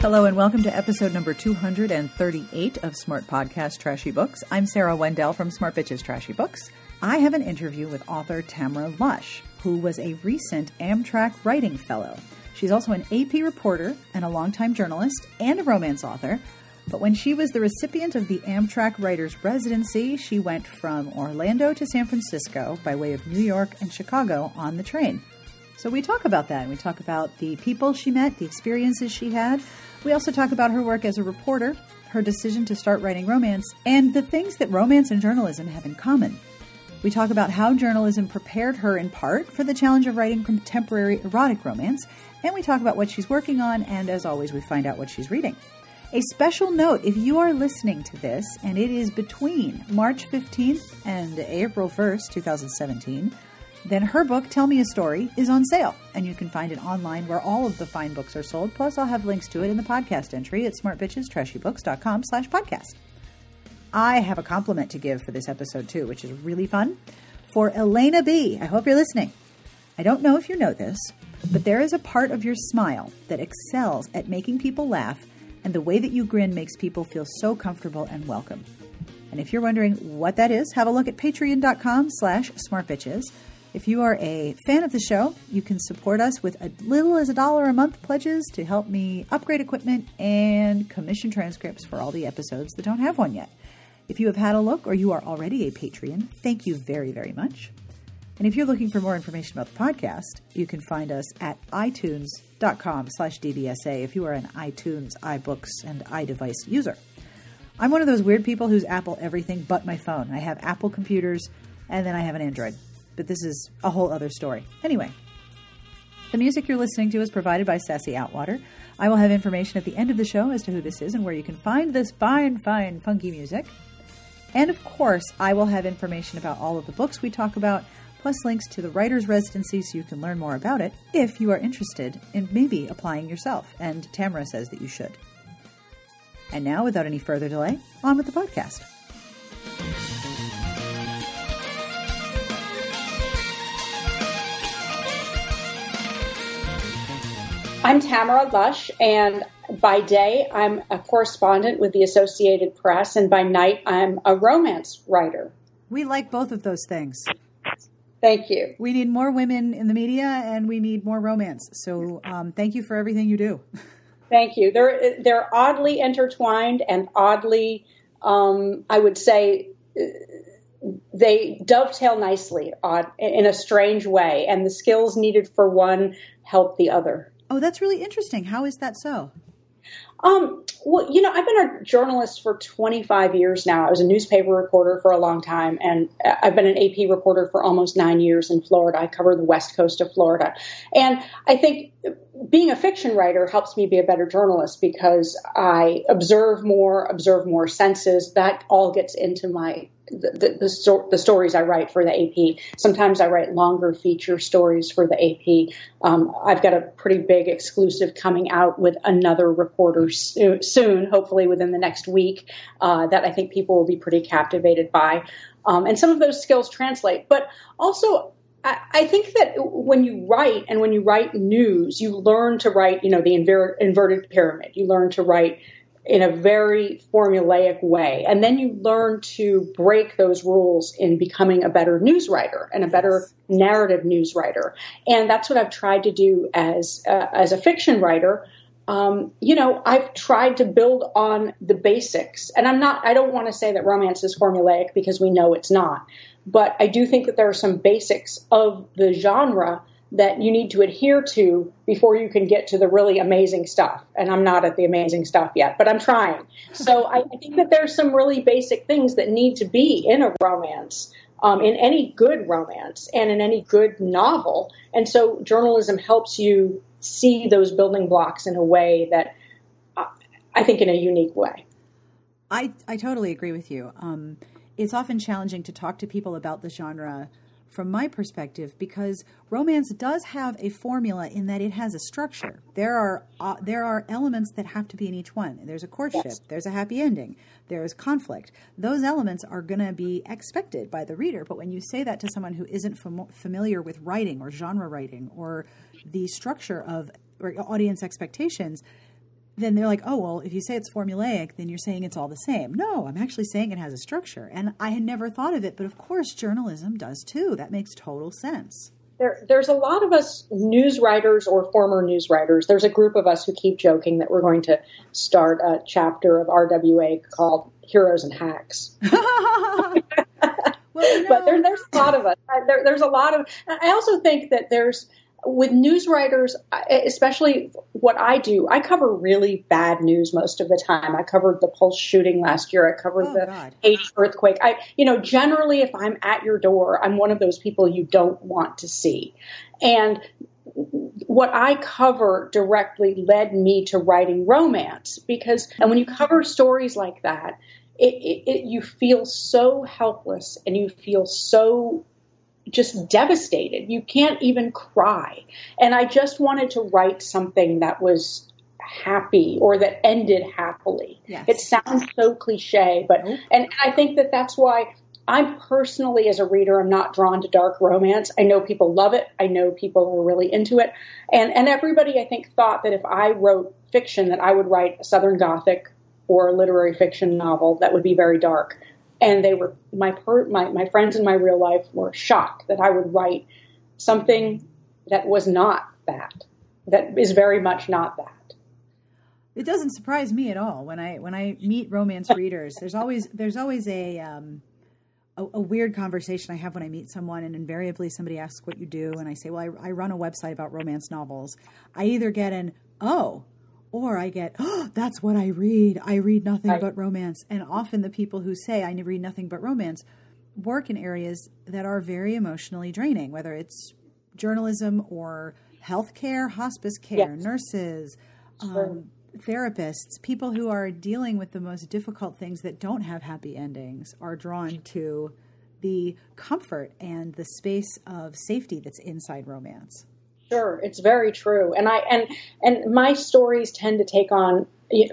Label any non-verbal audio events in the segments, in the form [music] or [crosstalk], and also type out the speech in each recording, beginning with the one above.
Hello and welcome to episode number 238 of Smart Podcast Trashy Books. I'm Sarah Wendell from Smart Bitches Trashy Books. I have an interview with author Tamara Lush, who was a recent Amtrak Writing Fellow. She's also an AP reporter and a longtime journalist and a romance author. But when she was the recipient of the Amtrak Writers Residency, she went from Orlando to San Francisco by way of New York and Chicago on the train. So we talk about that. We talk about the people she met, the experiences she had. We also talk about her work as a reporter, her decision to start writing romance, and the things that romance and journalism have in common. We talk about how journalism prepared her in part for the challenge of writing contemporary erotic romance, and we talk about what she's working on, and as always, we find out what she's reading. A special note if you are listening to this and it is between March 15th and April 1st, 2017, then her book, Tell Me a Story, is on sale, and you can find it online where all of the fine books are sold. Plus, I'll have links to it in the podcast entry at smartbitchestrashybooks.com slash podcast. I have a compliment to give for this episode, too, which is really fun. For Elena B. I hope you're listening. I don't know if you know this, but there is a part of your smile that excels at making people laugh, and the way that you grin makes people feel so comfortable and welcome. And if you're wondering what that is, have a look at patreon.com slash smartbitches. If you are a fan of the show, you can support us with as little as a dollar a month pledges to help me upgrade equipment and commission transcripts for all the episodes that don't have one yet. If you have had a look or you are already a Patreon, thank you very, very much. And if you're looking for more information about the podcast, you can find us at itunes.com slash dbsa if you are an iTunes, iBooks, and iDevice user. I'm one of those weird people who's Apple everything but my phone. I have Apple computers, and then I have an Android but this is a whole other story. Anyway, the music you're listening to is provided by Sassy Outwater. I will have information at the end of the show as to who this is and where you can find this fine, fine, funky music. And of course, I will have information about all of the books we talk about, plus links to the writer's residency so you can learn more about it if you are interested in maybe applying yourself. And Tamara says that you should. And now, without any further delay, on with the podcast. I'm Tamara Lush, and by day, I'm a correspondent with the Associated Press, and by night, I'm a romance writer. We like both of those things. Thank you. We need more women in the media, and we need more romance. So, um, thank you for everything you do. Thank you. They're they're oddly intertwined and oddly, um, I would say, they dovetail nicely odd, in a strange way, and the skills needed for one help the other. Oh, that's really interesting. How is that so? Um, well, you know, I've been a journalist for 25 years now. I was a newspaper reporter for a long time, and I've been an AP reporter for almost nine years in Florida. I cover the west coast of Florida. And I think being a fiction writer helps me be a better journalist because I observe more, observe more senses. That all gets into my the, the, the, the, stories I write for the AP. Sometimes I write longer feature stories for the AP. Um, I've got a pretty big exclusive coming out with another reporter so, soon, hopefully within the next week, uh, that I think people will be pretty captivated by. Um, and some of those skills translate. But also, I, I think that when you write and when you write news, you learn to write, you know, the inver- inverted pyramid. You learn to write in a very formulaic way. And then you learn to break those rules in becoming a better news writer and a better narrative news writer. And that's what I've tried to do as uh, as a fiction writer. Um, you know, I've tried to build on the basics, and I'm not. I don't want to say that romance is formulaic because we know it's not. But I do think that there are some basics of the genre that you need to adhere to before you can get to the really amazing stuff. And I'm not at the amazing stuff yet, but I'm trying. So [laughs] I, I think that there's some really basic things that need to be in a romance. Um, in any good romance and in any good novel. And so journalism helps you see those building blocks in a way that uh, I think in a unique way. I, I totally agree with you. Um, it's often challenging to talk to people about the genre from my perspective because romance does have a formula in that it has a structure. There are uh, there are elements that have to be in each one. There's a courtship, yes. there's a happy ending, there's conflict. Those elements are going to be expected by the reader, but when you say that to someone who isn't fam- familiar with writing or genre writing or the structure of or audience expectations, then they're like, oh, well, if you say it's formulaic, then you're saying it's all the same. No, I'm actually saying it has a structure. And I had never thought of it, but of course, journalism does too. That makes total sense. There, there's a lot of us news writers or former news writers. There's a group of us who keep joking that we're going to start a chapter of RWA called Heroes and Hacks. [laughs] [laughs] well, you know. But there, there's a lot of us. There, there's a lot of. I also think that there's with news writers, especially what I do, I cover really bad news most of the time. I covered the Pulse shooting last year. I covered oh, the God. Haiti earthquake. I, you know, generally, if I'm at your door, I'm one of those people you don't want to see. And what I cover directly led me to writing romance because, and when you cover stories like that, it, it, it, you feel so helpless and you feel so just devastated. You can't even cry. And I just wanted to write something that was happy or that ended happily. Yes. It sounds so cliche, but and, and I think that that's why I'm personally, as a reader, I'm not drawn to dark romance. I know people love it. I know people are really into it, and and everybody I think thought that if I wrote fiction, that I would write a Southern Gothic or a literary fiction novel that would be very dark and they were my per, my my friends in my real life were shocked that I would write something that was not that that is very much not that. It doesn't surprise me at all when I when I meet romance [laughs] readers. There's always there's always a, um, a, a weird conversation I have when I meet someone, and invariably somebody asks what you do, and I say, well, I, I run a website about romance novels. I either get an oh or I get, oh, that's what I read. I read nothing right. but romance. And often the people who say, I read nothing but romance, work in areas that are very emotionally draining, whether it's journalism or healthcare, hospice care, yes. nurses, sure. um, therapists, people who are dealing with the most difficult things that don't have happy endings are drawn to the comfort and the space of safety that's inside romance. Sure, it's very true, and I and and my stories tend to take on.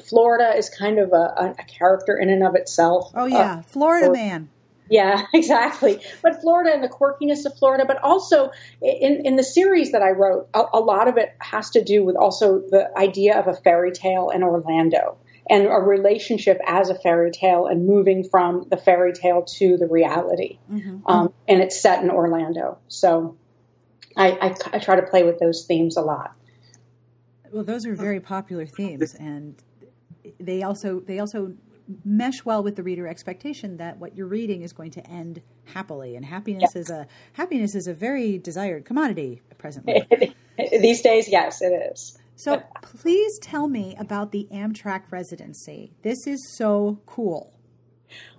Florida is kind of a, a character in and of itself. Oh yeah, uh, Florida or, man. Yeah, [laughs] exactly. But Florida and the quirkiness of Florida, but also in, in the series that I wrote, a, a, lot of it has to do with also the idea of a fairy tale in Orlando and a relationship as a fairy tale and moving from the fairy tale to the reality. Mm-hmm. Um, and it's set in Orlando. So I, I, I try to play with those themes a lot. Well, those are very popular themes, and they also they also mesh well with the reader expectation that what you're reading is going to end happily and happiness yes. is a happiness is a very desired commodity presently. [laughs] These days yes it is. So please tell me about the amtrak residency. This is so cool.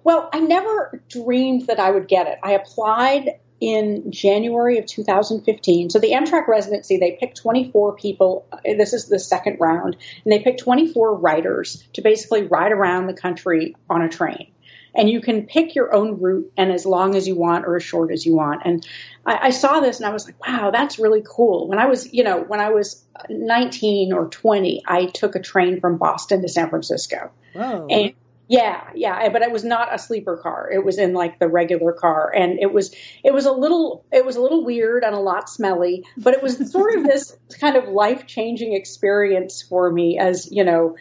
Well i never dreamed that i would get it. I applied in January of 2015. So the Amtrak residency, they picked 24 people. Uh, this is the second round, and they picked 24 writers to basically ride around the country on a train. And you can pick your own route and as long as you want or as short as you want. And I, I saw this and I was like, wow, that's really cool. When I was, you know, when I was 19 or 20, I took a train from Boston to San Francisco. Whoa. And yeah, yeah, but it was not a sleeper car. It was in like the regular car, and it was it was a little it was a little weird and a lot smelly, but it was sort of this [laughs] kind of life changing experience for me as you know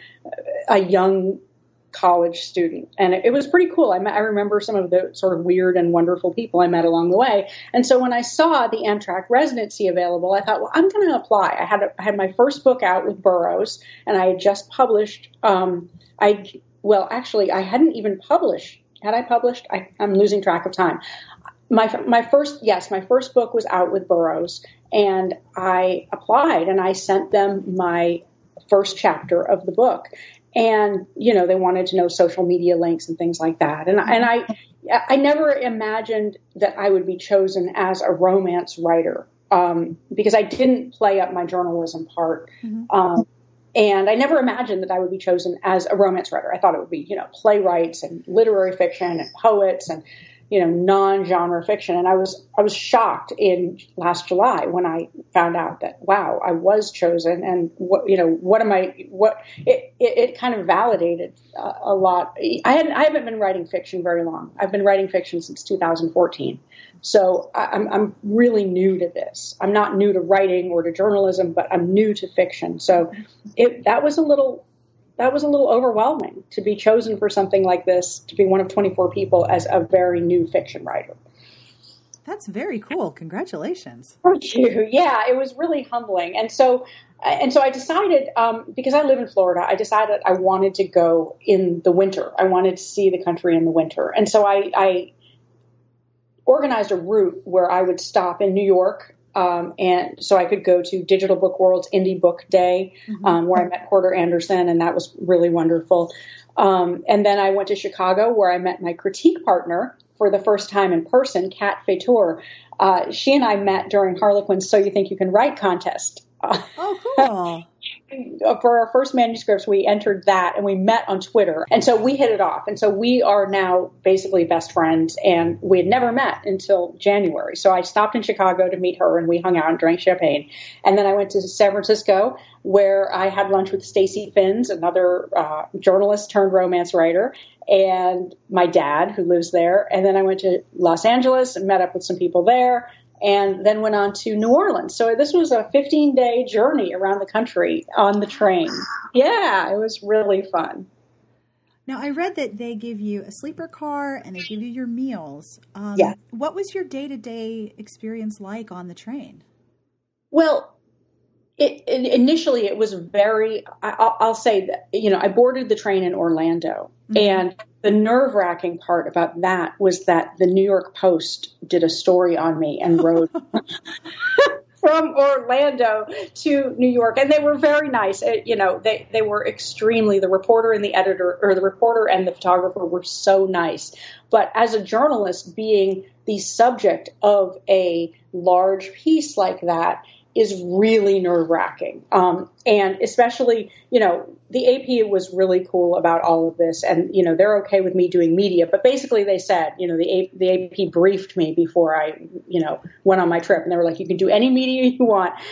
a young college student, and it, it was pretty cool. I, met, I remember some of the sort of weird and wonderful people I met along the way, and so when I saw the Amtrak residency available, I thought, well, I'm going to apply. I had a, I had my first book out with Burroughs, and I had just published. Um, I well, actually, I hadn't even published. Had I published? I, am losing track of time. My my first yes, my first book was out with Burroughs, and I applied and I sent them my first chapter of the book, and you know they wanted to know social media links and things like that, and and I I never imagined that I would be chosen as a romance writer um, because I didn't play up my journalism part. Mm-hmm. Um, and I never imagined that I would be chosen as a romance writer. I thought it would be, you know, playwrights and literary fiction and poets and, you know, non-genre fiction. And I was, I was shocked in last July when I found out that, wow, I was chosen. And what, you know, what am I, what, it, it, it kind of validated uh, a lot. I hadn't, I haven't been writing fiction very long. I've been writing fiction since 2014. So I'm, I'm really new to this. I'm not new to writing or to journalism, but I'm new to fiction. So it, that was a little that was a little overwhelming to be chosen for something like this, to be one of 24 people as a very new fiction writer. That's very cool. Congratulations. Thank you. Yeah, it was really humbling. And so, and so I decided, um, because I live in Florida, I decided I wanted to go in the winter. I wanted to see the country in the winter. And so I, I organized a route where I would stop in New York. Um, and so I could go to Digital Book World's Indie Book Day, mm-hmm. um, where I met Porter Anderson, and that was really wonderful. Um, and then I went to Chicago, where I met my critique partner, for the first time in person, Kat Faitour. Uh, she and I met during Harlequin's So You Think You Can Write contest. oh, cool. [laughs] for our first manuscripts, we entered that and we met on Twitter. And so we hit it off. And so we are now basically best friends. And we had never met until January. So I stopped in Chicago to meet her and we hung out and drank champagne. And then I went to San Francisco where I had lunch with Stacey Finz, another uh, journalist turned romance writer, and my dad who lives there. And then I went to Los Angeles and met up with some people there and then went on to New Orleans. So this was a 15 day journey around the country on the train. Yeah, it was really fun. Now, I read that they give you a sleeper car and they give you your meals. Um, yeah. What was your day to day experience like on the train? Well, it, it, initially it was very I, will say that you know i boarded the train in orlando mm-hmm. and the nerve wracking part about that was that the new york post did a story on me and wrote [laughs] from orlando to new york. And they were very nice. It, you know they, they were extremely the reporter and the editor or the reporter and the photographer were so nice. But as a journalist being the subject of a large piece like that is really nerve wracking. Um, and especially, you know, the AP was really cool about all of this, and you know they're okay with me doing media. But basically, they said, you know, the AP, the AP briefed me before I, you know, went on my trip, and they were like, you can do any media you want. [laughs]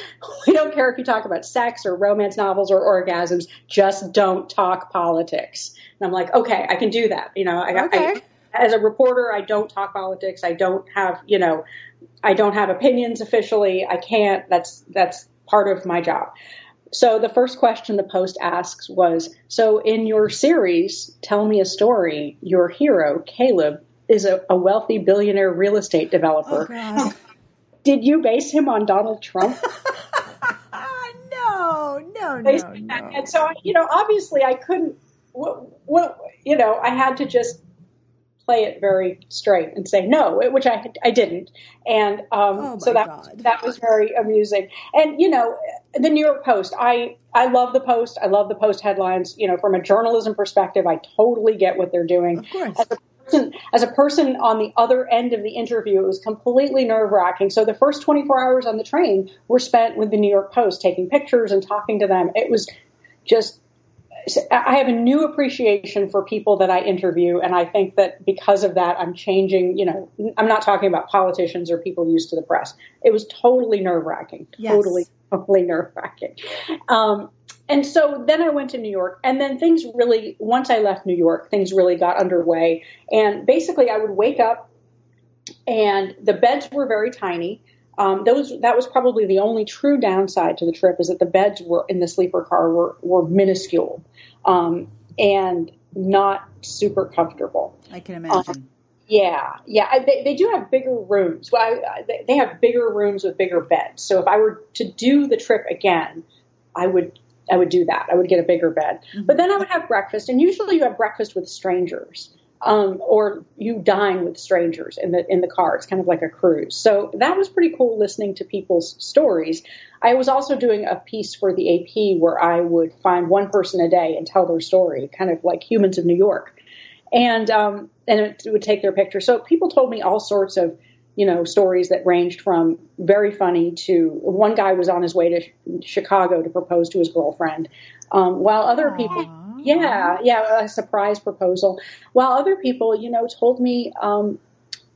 We don't care if you talk about sex or romance novels or orgasms. Just don't talk politics. And I'm like, okay, I can do that. You know, I, okay. I, as a reporter, I don't talk politics. I don't have, you know, I don't have opinions officially. I can't. That's that's part of my job. So the first question the post asks was, so in your series, tell me a story. Your hero, Caleb, is a, a wealthy billionaire real estate developer. Oh, Did you base him on Donald Trump? [laughs] no, no, no, no. And so, you know, obviously I couldn't, what, what, you know, I had to just play it very straight and say no, which I I didn't, and um, oh so that God. that was very amusing. And you know, the New York Post, I I love the Post. I love the Post headlines. You know, from a journalism perspective, I totally get what they're doing. Of course. As a person, as a person on the other end of the interview, it was completely nerve wracking. So the first 24 hours on the train were spent with the New York Post, taking pictures and talking to them. It was just I have a new appreciation for people that I interview, and I think that because of that, I'm changing. You know, I'm not talking about politicians or people used to the press. It was totally nerve wracking, yes. totally, totally nerve wracking. Um, and so then I went to New York, and then things really, once I left New York, things really got underway. And basically, I would wake up, and the beds were very tiny. Um, those that was probably the only true downside to the trip is that the beds were in the sleeper car were were minuscule um, and not super comfortable. I can imagine. Um, yeah, yeah. I, they, they do have bigger rooms. Well, I, I, they have bigger rooms with bigger beds. So if I were to do the trip again, I would I would do that. I would get a bigger bed. Mm-hmm. But then I would have breakfast, and usually you have breakfast with strangers um, or you dine with strangers in the in the car. It's kind of like a cruise. So that was pretty cool listening to people's stories. I was also doing a piece for the AP where I would find one person a day and tell their story, kind of like Humans of New York, and um, and it would take their picture. So people told me all sorts of you know stories that ranged from very funny to one guy was on his way to Chicago to propose to his girlfriend, um, while other Aww. people yeah, yeah, a surprise proposal. While other people, you know, told me um,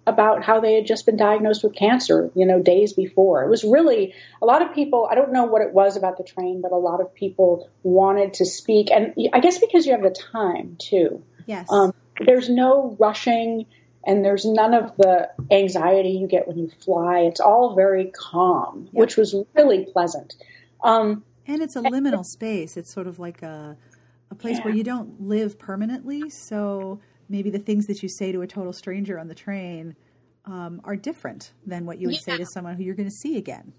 about how they had just been diagnosed with cancer, you know, days before. It was really a lot of people. I don't know what it was about the train, but a lot of people wanted to speak, and I guess because you have the time too. Yes. Um, there's no rushing, and there's none of the anxiety you get when you fly. It's all very calm, which was really pleasant. Um, and it's a liminal space. It's sort of like a a place yeah. where you don't live permanently. So maybe the things that you say to a total stranger on the train um, are different than what you would yeah. say to someone who you're going to see again.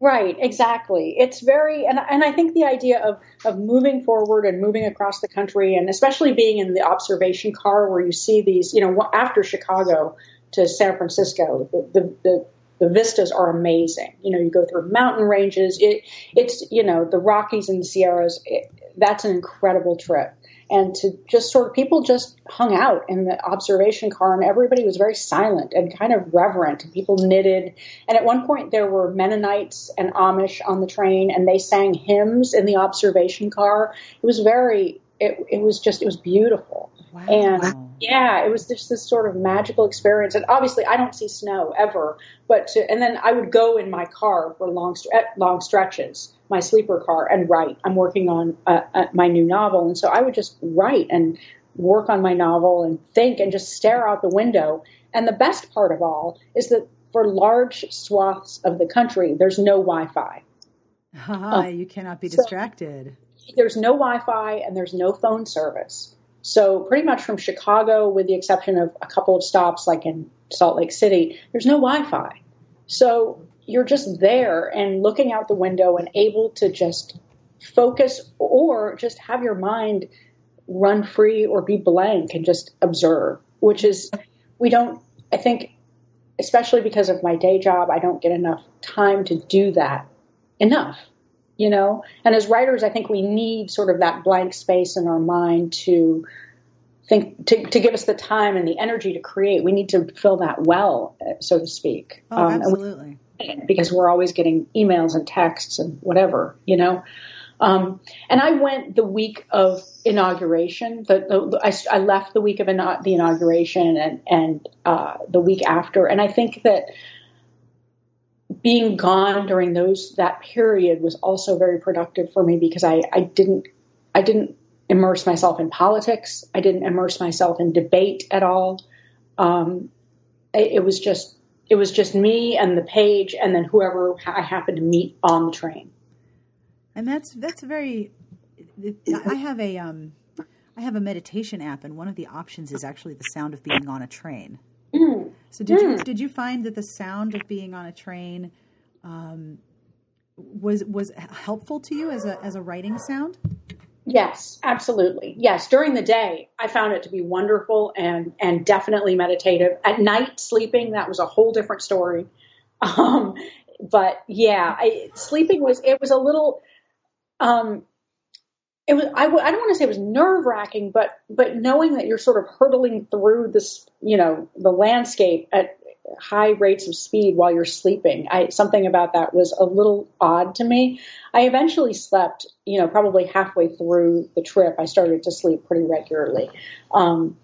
Right, exactly. It's very, and, and I think the idea of, of moving forward and moving across the country, and especially being in the observation car where you see these, you know, after Chicago to San Francisco, the, the, the the vistas are amazing. You know, you go through mountain ranges. It, it's you know the Rockies and the Sierras. It, that's an incredible trip. And to just sort of people just hung out in the observation car and everybody was very silent and kind of reverent and people knitted. And at one point there were mennonites and amish on the train and they sang hymns in the observation car. It was very it, it was just it was beautiful wow. and yeah it was just this sort of magical experience and obviously i don't see snow ever but to, and then i would go in my car for long long stretches my sleeper car and write. I'm working on uh, uh, my new novel, and so I would just write and work on my novel and think and just stare out the window. And the best part of all is that for large swaths of the country, there's no Wi-Fi. Uh, you cannot be distracted. So there's no Wi-Fi and there's no phone service. So pretty much from Chicago, with the exception of a couple of stops like in Salt Lake City, there's no Wi-Fi. So you're just there and looking out the window and able to just focus or just have your mind run free or be blank and just observe, which is, we don't, I think, especially because of my day job, I don't get enough time to do that enough, you know? And as writers, I think we need sort of that blank space in our mind to think, to, to give us the time and the energy to create. We need to fill that well, so to speak. Oh, um, absolutely because we're always getting emails and texts and whatever, you know. Um, and I went the week of inauguration. The, the I, I, left the week of ina- the inauguration and and uh, the week after. And I think that being gone during those that period was also very productive for me because I, I didn't I didn't immerse myself in politics. I didn't immerse myself in debate at all. Um, it, it was just it was just me and the page and then whoever I happened to meet on the train. And that's that's very. I have a um, I have a meditation app, and one of the options is actually the sound of being on a train. Mm. So did mm. you did you find that the sound of being on a train um, was was helpful to you as a as a writing sound? Yes, absolutely. Yes, during the day, I found it to be wonderful and and definitely meditative. At night, sleeping that was a whole different story. [laughs] Um, but yeah, I, sleeping was it was a little. Um, it was I, I don't want to say it was nerve wracking, but but knowing that you're sort of hurtling through this, you know, the landscape at high rates of speed while you're sleeping. I, something about that was a little odd to me. I eventually slept, you know, probably halfway through the trip. I started to sleep pretty regularly. Um,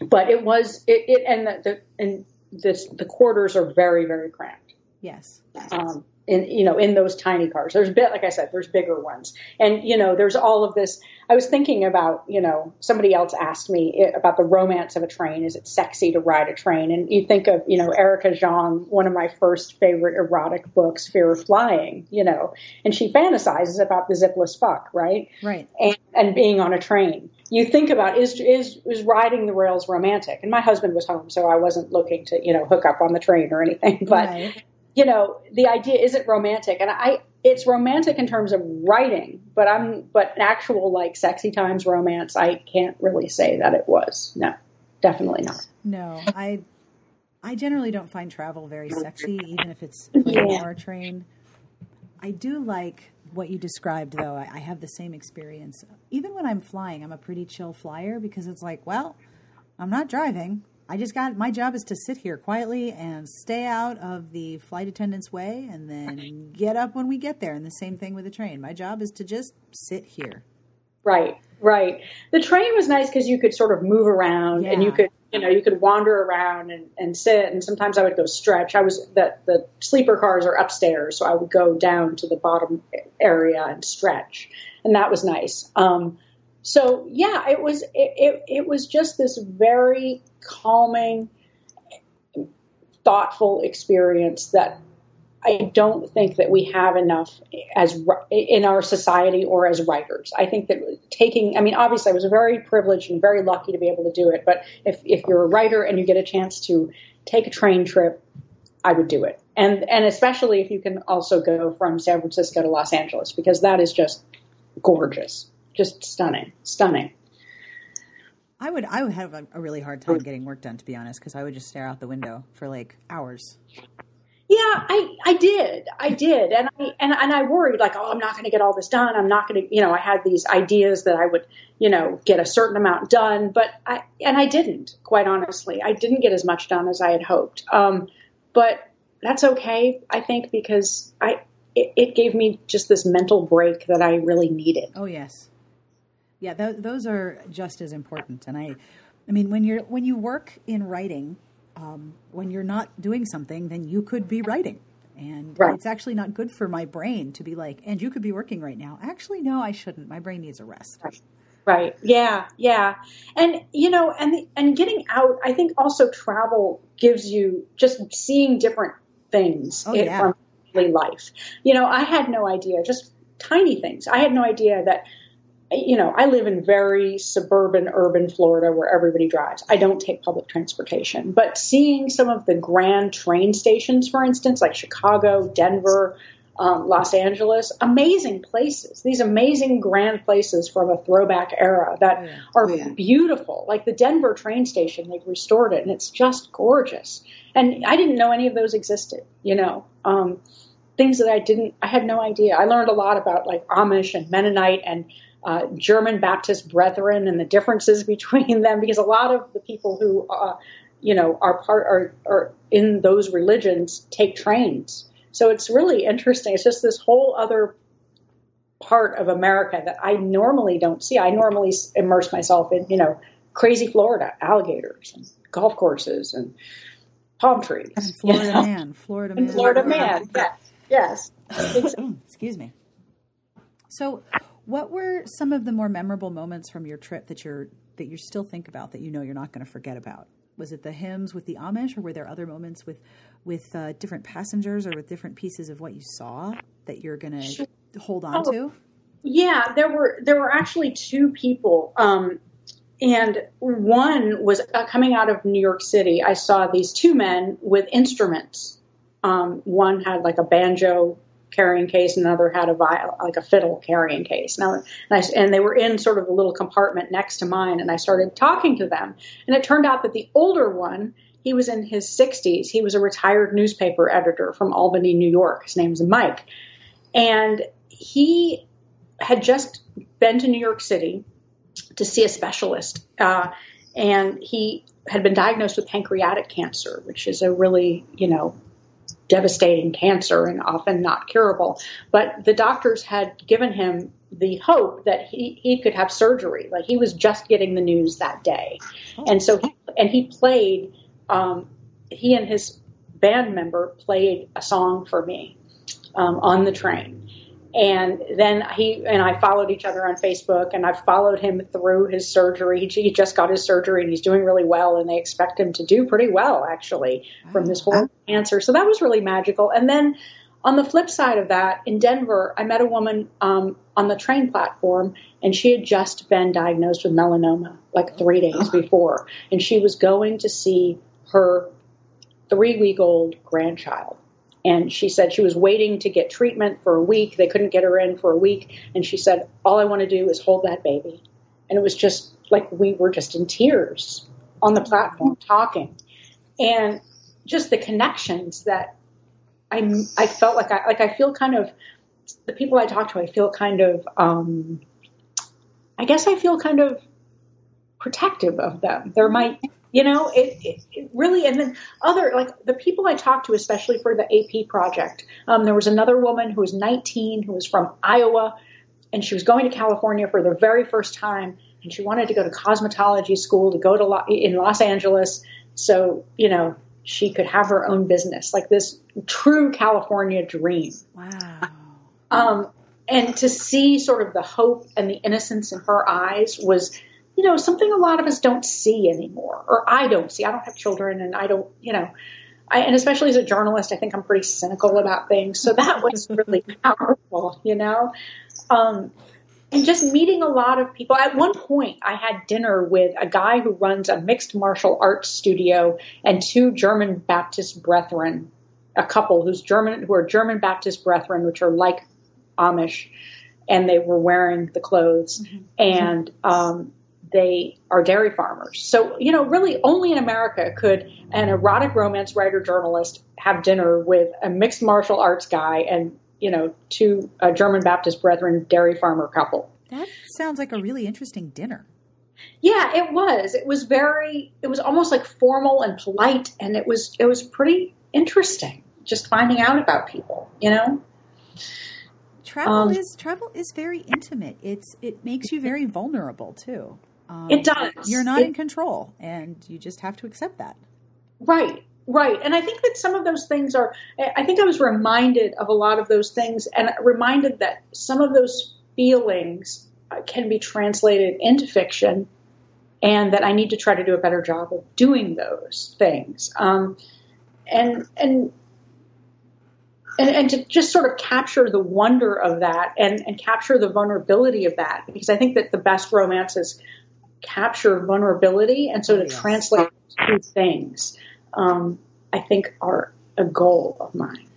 but it was, it, it and the, the, and this, the quarters are very, very cramped. Yes. Um, in you know in those tiny cars. There's a bit like i said there's bigger ones. And you know there's all of this. I was thinking about you know somebody else asked me about the romance of a train. Is it sexy to ride a train? And you think of you know erica jong one of my first favorite erotic books fear of flying you know. And she fantasizes about the zipless fuck right? Right. And, and being on a train. You think about is is is riding the rails romantic? And my husband was home so i wasn't looking to you know hook up on the train or anything [laughs] but right you know, the idea isn't romantic. And I, it's romantic in terms of writing, but I'm, but actual like sexy times romance, I can't really say that it was. No, definitely not. No, I, I generally don't find travel very sexy, even if it's plane yeah. or train. I do like what you described, though. I, I have the same experience. Even when I'm flying, I'm a pretty chill flyer because it's like, well, I'm not driving. I just got my job is to sit here quietly and stay out of the flight attendant's way and then get up when we get there. And the same thing with the train. My job is to just sit here. Right, right. The train was nice because you could sort of move around yeah. and you could, you know, you could wander around and, and sit. And sometimes I would go stretch. I was that the sleeper cars are upstairs, so I would go down to the bottom area and stretch, and that was nice. Um, so yeah, it was it, it, it was just this very calming, thoughtful experience that I don't think that we have enough as in our society or as writers. I think that taking, I mean, obviously I was very privileged and very lucky to be able to do it, but if, if you're a writer and you get a chance to take a train trip, I would do it. And, and especially if you can also go from San Francisco to Los Angeles, because that is just gorgeous, just stunning, stunning. I would I would have a, a really hard time getting work done to be honest because I would just stare out the window for like hours. Yeah, I, I did. I did. And I, and, and I worried like, oh, I'm not going to get all this done. I'm not going to, you know, I had these ideas that I would, you know, get a certain amount done, but I, and I didn't, quite honestly. I didn't get as much done as I had hoped. Um, but that's okay, I think, because I, it, it gave me just this mental break that I really needed. Oh, yes. Yeah, th- those are just as important. And I, I mean, when you're, when you work in writing, um, when you're not doing something, then you could be writing. And right. it's actually not good for my brain to be like, and you could be working right now. Actually, no, I shouldn't. My brain needs a rest. Right. Right. Yeah. Yeah. And you know, and the, and getting out, I think also travel gives you just seeing different things oh, yeah. from daily life. You know, I had no idea, just tiny things. I had no idea that you know, I live in very suburban, urban Florida where everybody drives. I don't take public transportation, but seeing some of the grand train stations, for instance, like Chicago, Denver, um, Los Angeles, amazing places. These amazing grand places from a throwback era that yeah. are yeah. beautiful. Like the Denver train station, they've restored it, and it's just gorgeous. And I didn't know any of those existed. You know, um, things that I didn't, I had no idea. I learned a lot about like Amish and Mennonite and uh, German Baptist Brethren and the differences between them, because a lot of the people who, uh, you know, are part are, are in those religions take trains. So it's really interesting. It's just this whole other part of America that I normally don't see. I normally immerse myself in, you know, crazy Florida, alligators and golf courses and palm trees. And Florida you know? man, Florida man. And Florida man, yes. [coughs] yes. Excuse me. So, what were some of the more memorable moments from your trip that you're that you still think about that you know you're not going to forget about? Was it the hymns with the Amish, or were there other moments with with uh, different passengers or with different pieces of what you saw that you're going to hold on oh, to? Yeah, there were there were actually two people, um, and one was uh, coming out of New York City. I saw these two men with instruments. Um, one had like a banjo carrying case, and another had a viol, like a fiddle carrying case. Now, and, I, and they were in sort of a little compartment next to mine, and I started talking to them. And it turned out that the older one, he was in his 60s. He was a retired newspaper editor from Albany, New York. His name's Mike, and he had just been to New York City to see a specialist, uh, and he had been diagnosed with pancreatic cancer, which is a really, you know, devastating cancer and often not curable. But the doctors had given him the hope that he, he could have surgery. Like he was just getting the news that day. And so, he, and he played, um, he and his band member played a song for me um, on the train. And then he and I followed each other on Facebook, and I've followed him through his surgery. He, just got his surgery, and he's doing really well. And they expect him to do pretty well, actually, from this horrible cancer. So that was really magical. And then on the flip side of that, in Denver, I met a woman um, on the train platform, and she had just been diagnosed with melanoma like three days before, and she was going to see her three-week-old grandchild and she said she was waiting to get treatment for a week. They couldn't get her in for a week. And she said, All I want to do is hold that baby. And it was just like we were just in tears on the platform talking. And just the connections that I, I felt like I, like I feel kind of, the people I talk to, I feel kind of, um, I guess I feel kind of protective of them. They're my you know, it, it, it, really, and then other, like the people I talked to, especially for the AP project, um, there was another woman who was 19 who was from Iowa and she was going to California for the very first time and she wanted to go to cosmetology school to go to Lo- in Los Angeles. So, you know, she could have her own business, like this true California dream. Wow. Um, and to see sort of the hope and the innocence in her eyes was you know, something a lot of us don't see anymore, or I don't see. I don't have children, and I don't, you know, I, and especially as a journalist, I think I'm pretty cynical about things. So that was really [laughs] powerful, you know. Um, and just meeting a lot of people. At one point, I had dinner with a guy who runs a mixed martial arts studio and two German Baptist brethren, a couple who's German, who are German Baptist brethren, which are like Amish, and they were wearing the clothes, mm-hmm. and um, they are dairy farmers. So, you know, really only in America could an erotic romance writer journalist have dinner with a mixed martial arts guy and, you know, two uh, German Baptist brethren dairy farmer couple. That sounds like a really interesting dinner. Yeah, it was. It was very it was almost like formal and polite and it was it was pretty interesting just finding out about people, you know? Travel um, is travel is very intimate. It's it makes you very vulnerable too. Um, it does. You're not it, in control, and you just have to accept that. Right, right. And I think that some of those things are. I think I was reminded of a lot of those things, and reminded that some of those feelings uh, can be translated into fiction, and that I need to try to do a better job of doing those things. Um, and and and, and, to just sort of capture the wonder of that and, and capture the vulnerability of that because I think that the best romances capture vulnerability and so to yes. translate two things um, i think are a goal of mine.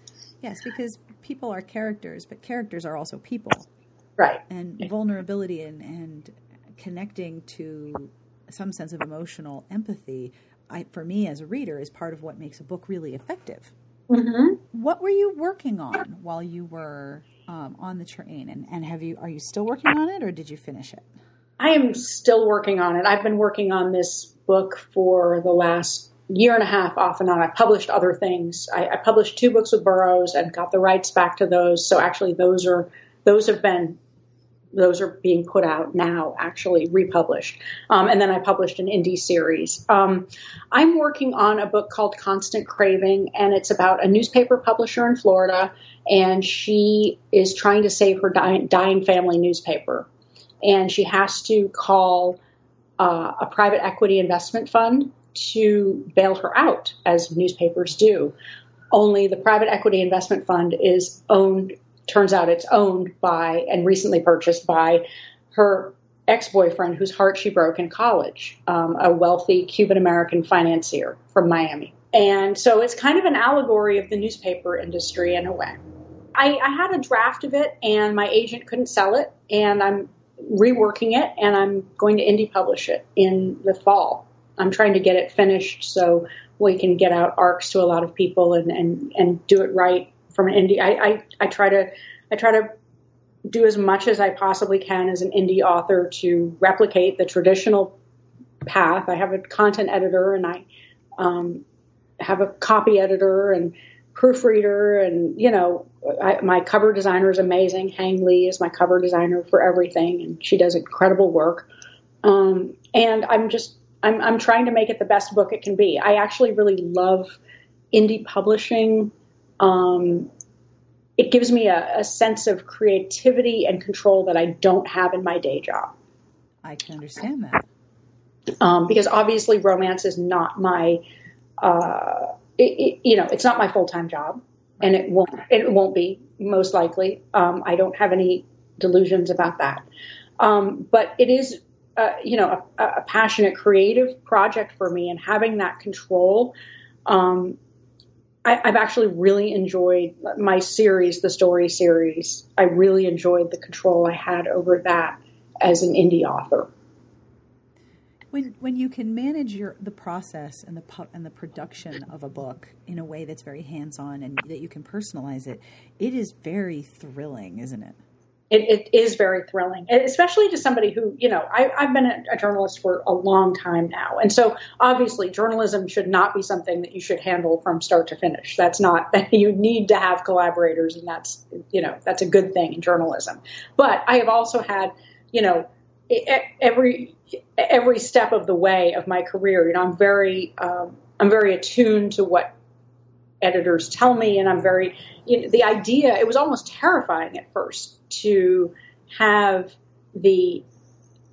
Yes because people are characters but characters are also people. Right. And vulnerability and, and connecting to some sense of emotional empathy I, for me as a reader is part of what makes a book really effective. Mm-hmm. what were you working on while you were um, on the train? And, and have you are you still working on it or did you finish it I am still working on it. I've been working on this book for the last year and a half off and on. I published other things. I, I, published two books with Burroughs and got the rights back to those. So actually those are those have been those are being put out now, actually republished. Um, and then I published an indie series. Um, I'm working on a book called Constant Craving, and it's about a newspaper publisher in Florida, and she is trying to save her dying, dying family newspaper and she has to call uh, a private equity investment fund to bail her out, as newspapers do. Only the private equity investment fund is owned, turns out it's owned by and recently purchased by her ex boyfriend whose heart she broke in college, um, a wealthy Cuban American financier from Miami. And so it's kind of an allegory of the newspaper industry in a way. I, I had a draft of it, and my agent couldn't sell it, and I'm reworking it and I'm going to indie publish it in the fall. I'm trying to get it finished so we can get out arcs to a lot of people and, and, and do it right from an indie. I, I, I try to, I try to do as much as I possibly can as an indie author to replicate the traditional path. I have a content editor and I, um, have a copy editor and proofreader and you know I, my cover designer is amazing. Hang Le is my cover designer for everything and she does incredible work. Um, and i'm just I'm, I'm trying to make it the best book it can be. I actually really love indie publishing. Um, it gives me a, a sense of creativity and control that i don't have in my day job. I can understand that. Um, because obviously romance is not my uh, it, you know, it's not my full time job, and it won't it won't be most likely. Um, I don't have any delusions about that, um, but it is. Uh, you know, a, a, passionate creative project for me, and having that control, um, I, have actually really enjoyed my series, the story series. I really enjoyed the control I had over that as an indie author when when you can manage your the process and the and the production of a book in a way that's very hands on and that you can personalize it, it is very thrilling, isn't it? It, it is very thrilling, especially to somebody who, you know, I, have been a, a, journalist for a long time now. And so obviously journalism should not be something that you should handle from start to finish. That's not, [laughs] you need to have collaborators and that's, you know, that's a good thing in journalism. But I have also had, you know, every every step of the way of my career. You know, I'm very um, I'm very attuned to what editors tell me, and I'm very you know, the idea. It was almost terrifying at first to have the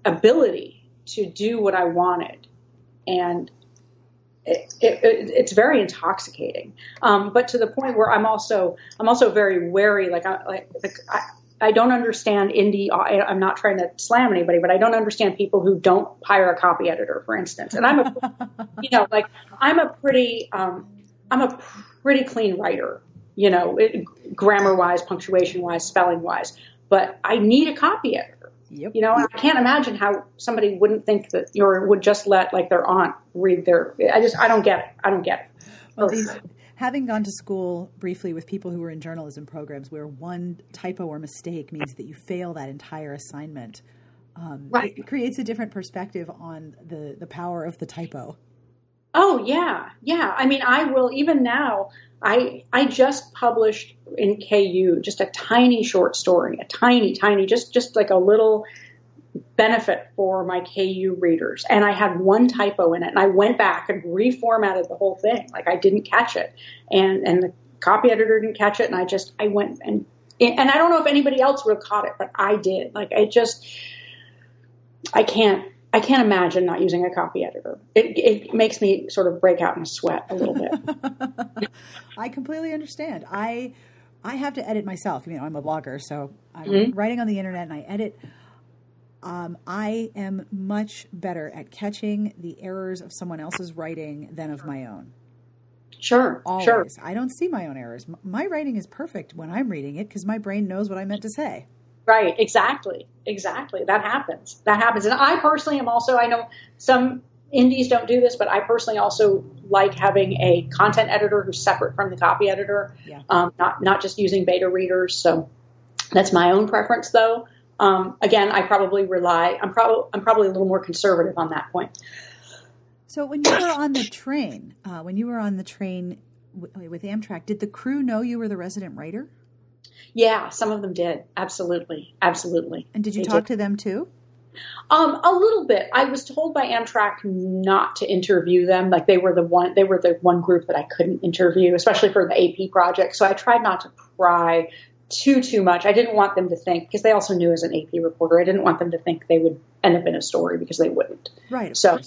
ability to do what I wanted, and it, it, it's very intoxicating. Um, but to the point where I'm also I'm also very wary. Like I like, like I, I don't understand indie. I, am not trying to slam anybody, but I don't understand people who don't hire a copy editor, for instance. And I'm a, [laughs] you know, like I'm a pretty, um, I'm a pretty clean writer, you know, grammar wise, punctuation wise, spelling wise. But I need a copy editor. Yep. You know, I can't imagine how somebody wouldn't think that or would just let like their aunt read their. I just I don't get it. I don't get it. Well, these, having gone to school briefly with people who were in journalism programs, where one typo or mistake means that you fail that entire assignment, um, right. it creates a different perspective on the the power of the typo. Oh yeah, yeah. I mean, I will even now. I I just published in KU just a tiny short story, a tiny, tiny, just just like a little benefit for my KU readers. And I had one typo in it, and I went back and reformatted the whole thing. Like I didn't catch it, and and the copy editor didn't catch it, and I just I went and and I don't know if anybody else would have caught it, but I did. Like I just I can't I can't imagine not using a copy editor. It, it makes me sort of break out in a sweat a little bit. [laughs] I completely understand. I I have to edit myself. You know, I'm a blogger, so I'm mm-hmm. writing on the internet and I edit. Um, I am much better at catching the errors of someone else's writing than of my own. Sure, Always. sure. I don't see my own errors. My writing is perfect when I'm reading it because my brain knows what I meant to say. Right, exactly, exactly. That happens. That happens. And I personally am also, I know some indies don't do this, but I personally also like having a content editor who's separate from the copy editor, yeah. um, not, not just using beta readers. So that's my own preference though. Um, again, I probably rely, I'm probably, I'm probably a little more conservative on that point. So when you were on the train, uh, when you were on the train w- with Amtrak, did the crew know you were the resident writer? Yeah, some of them did. Absolutely. Absolutely. And did you they talk did. to them too? Um, a little bit. I was told by Amtrak not to interview them. Like they were the one, they were the one group that I couldn't interview, especially for the AP project. So I tried not to pry too too much. I didn't want them to think because they also knew as an AP reporter, I didn't want them to think they would end up in a story because they wouldn't. Right. So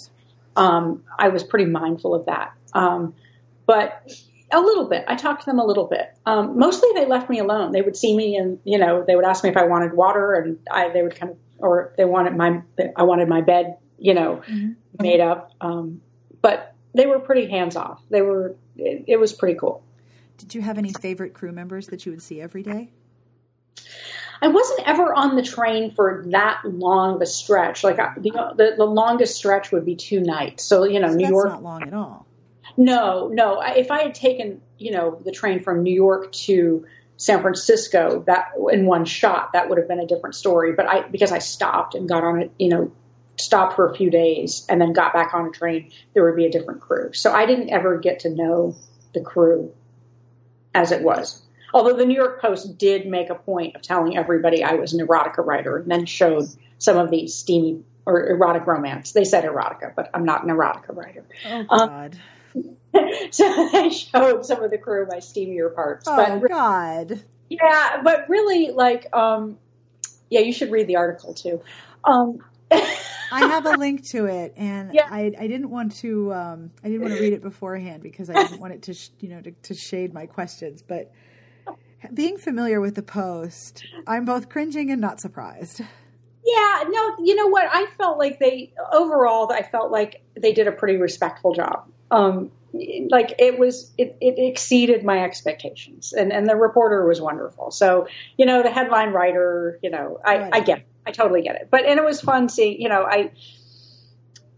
um, I was pretty mindful of that. Um, but a little bit. I talked to them a little bit. Um, mostly they left me alone. They would see me and, you know, they would ask me if I wanted water and I, they would kind of, or they wanted my, I wanted my bed, you know, mm-hmm. made up. Um, but they were pretty hands off. They were, it, it was pretty cool. Did you have any favorite crew members that you would see every day? I wasn't ever on the train for that long of a stretch. Like the, the, the longest stretch would be two nights. So you know, so New that's York. Not long at all. No, no. If I had taken, you know, the train from New York to San Francisco that in one shot, that would have been a different story. But I, because I stopped and got on it, you know, stopped for a few days and then got back on a train, there would be a different crew. So I didn't ever get to know the crew as it was. Although the New York Post did make a point of telling everybody I was an erotica writer and then showed some of the steamy or erotic romance. They said erotica, but I'm not an erotica writer. Oh, God. Um, [laughs] so they showed some of the crew my steamier parts. Oh but God. Yeah, but really, like, um, yeah, you should read the article too. Um, [laughs] I have a link to it, and yeah. I, I didn't want to um, I didn't want to read it beforehand because I didn't want it to sh- you know to, to shade my questions. But being familiar with the post, I'm both cringing and not surprised. Yeah, no, you know what? I felt like they overall, I felt like they did a pretty respectful job um, like it was it, it exceeded my expectations and and the reporter was wonderful so you know the headline writer you know i right. i get it. I totally get it. But and it was fun seeing you know i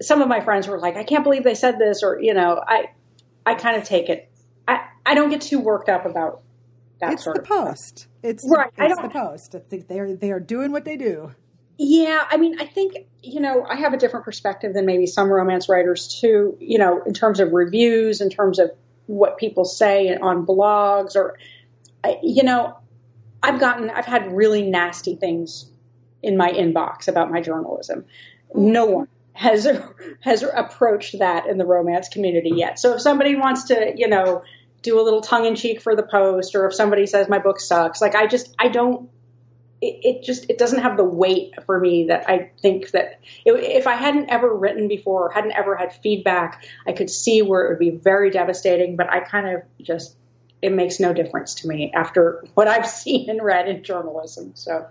some of my friends were like i can't believe they said this or you know i i kind of take it. I i don't get too worked up about that it's sort the of post. Stuff. it's right it's the post. I think they're they are doing what they do. Yeah, I mean, I think, you know, I have a different perspective than maybe some romance writers too, you know, in terms of reviews, in terms of what people say on blogs or, you know, I've gotten, I've had really nasty things in my inbox about my journalism. No one has has approached that in the romance community yet. So if somebody wants to, you know, do a little tongue in cheek for the post, or if somebody says my book sucks, like I just I don't it, it, just it doesn't have the weight for me that I think that it, if I hadn't ever written before, or hadn't ever had feedback, I could see where it would be very devastating. But I kind of just it makes no difference to me after what I've [laughs] seen and read in journalism. So.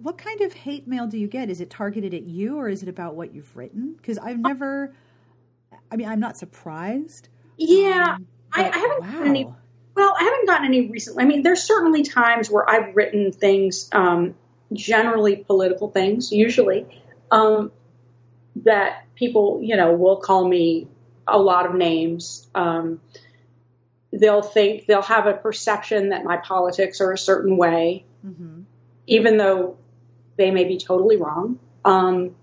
What kind of hate mail do you get? Is it targeted at you or is it about what you've written? Because I've never, I mean, I'm not surprised. Yeah, um, I, I, haven't wow. any well, I haven't gotten any recently. I mean, there's certainly times where I've written things, um, generally political things, usually, um, that people, you know, will call me a lot of names. Um, they'll think, they'll have a perception that my politics are a certain way, mm-hmm. Even though they may be totally wrong. Um,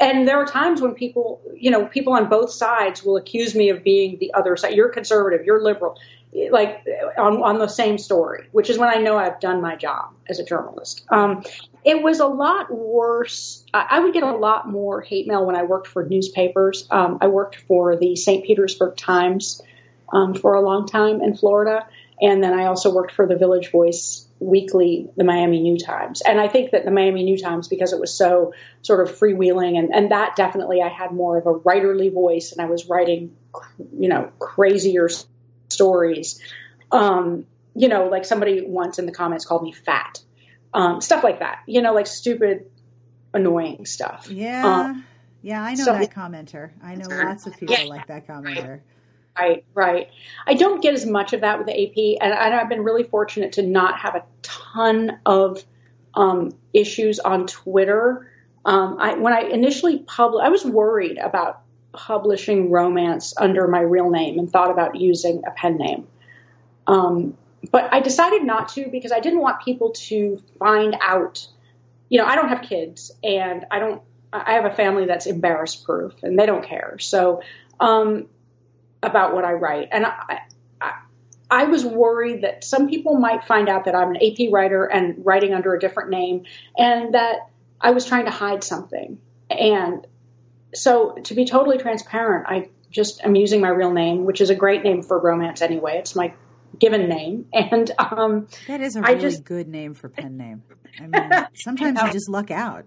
and there are times when people, you know, people on both sides will accuse me of being the other side. You're conservative, you're liberal like on, on the same story, which is when I know I've done my job as a journalist. Um, it was a lot worse. I would get a lot more hate mail when I worked for newspapers. Um, I worked for the St. Petersburg Times um, for a long time in Florida, and then I also worked for the Village Voice weekly, the Miami New Times. And I think that the Miami New Times, because it was so sort of freewheeling, and, and that definitely I had more of a writerly voice, and I was writing, you know, crazier stories. Um, you know, like somebody once in the comments called me fat, um, stuff like that. You know, like stupid, annoying stuff. Yeah, um, yeah, I know so, that commenter. I know [laughs] lots of people yeah. like that commenter. Right, right. I don't get as much of that with AP, and, and I've been really fortunate to not have a ton of um, issues on Twitter. Um, I, when I initially published, I was worried about publishing romance under my real name and thought about using a pen name. Um, but I decided not to because I didn't want people to find out. You know, I don't have kids and I don't, I have a family that's embarrassed proof and they don't care. So, um, about what I write. And I, I, I was worried that some people might find out that I'm an AP writer and writing under a different name and that I was trying to hide something. And so to be totally transparent, I just am using my real name, which is a great name for romance anyway. It's my given name, [laughs] and um, that is a really just, good name for pen name. I mean, [laughs] sometimes you just luck out.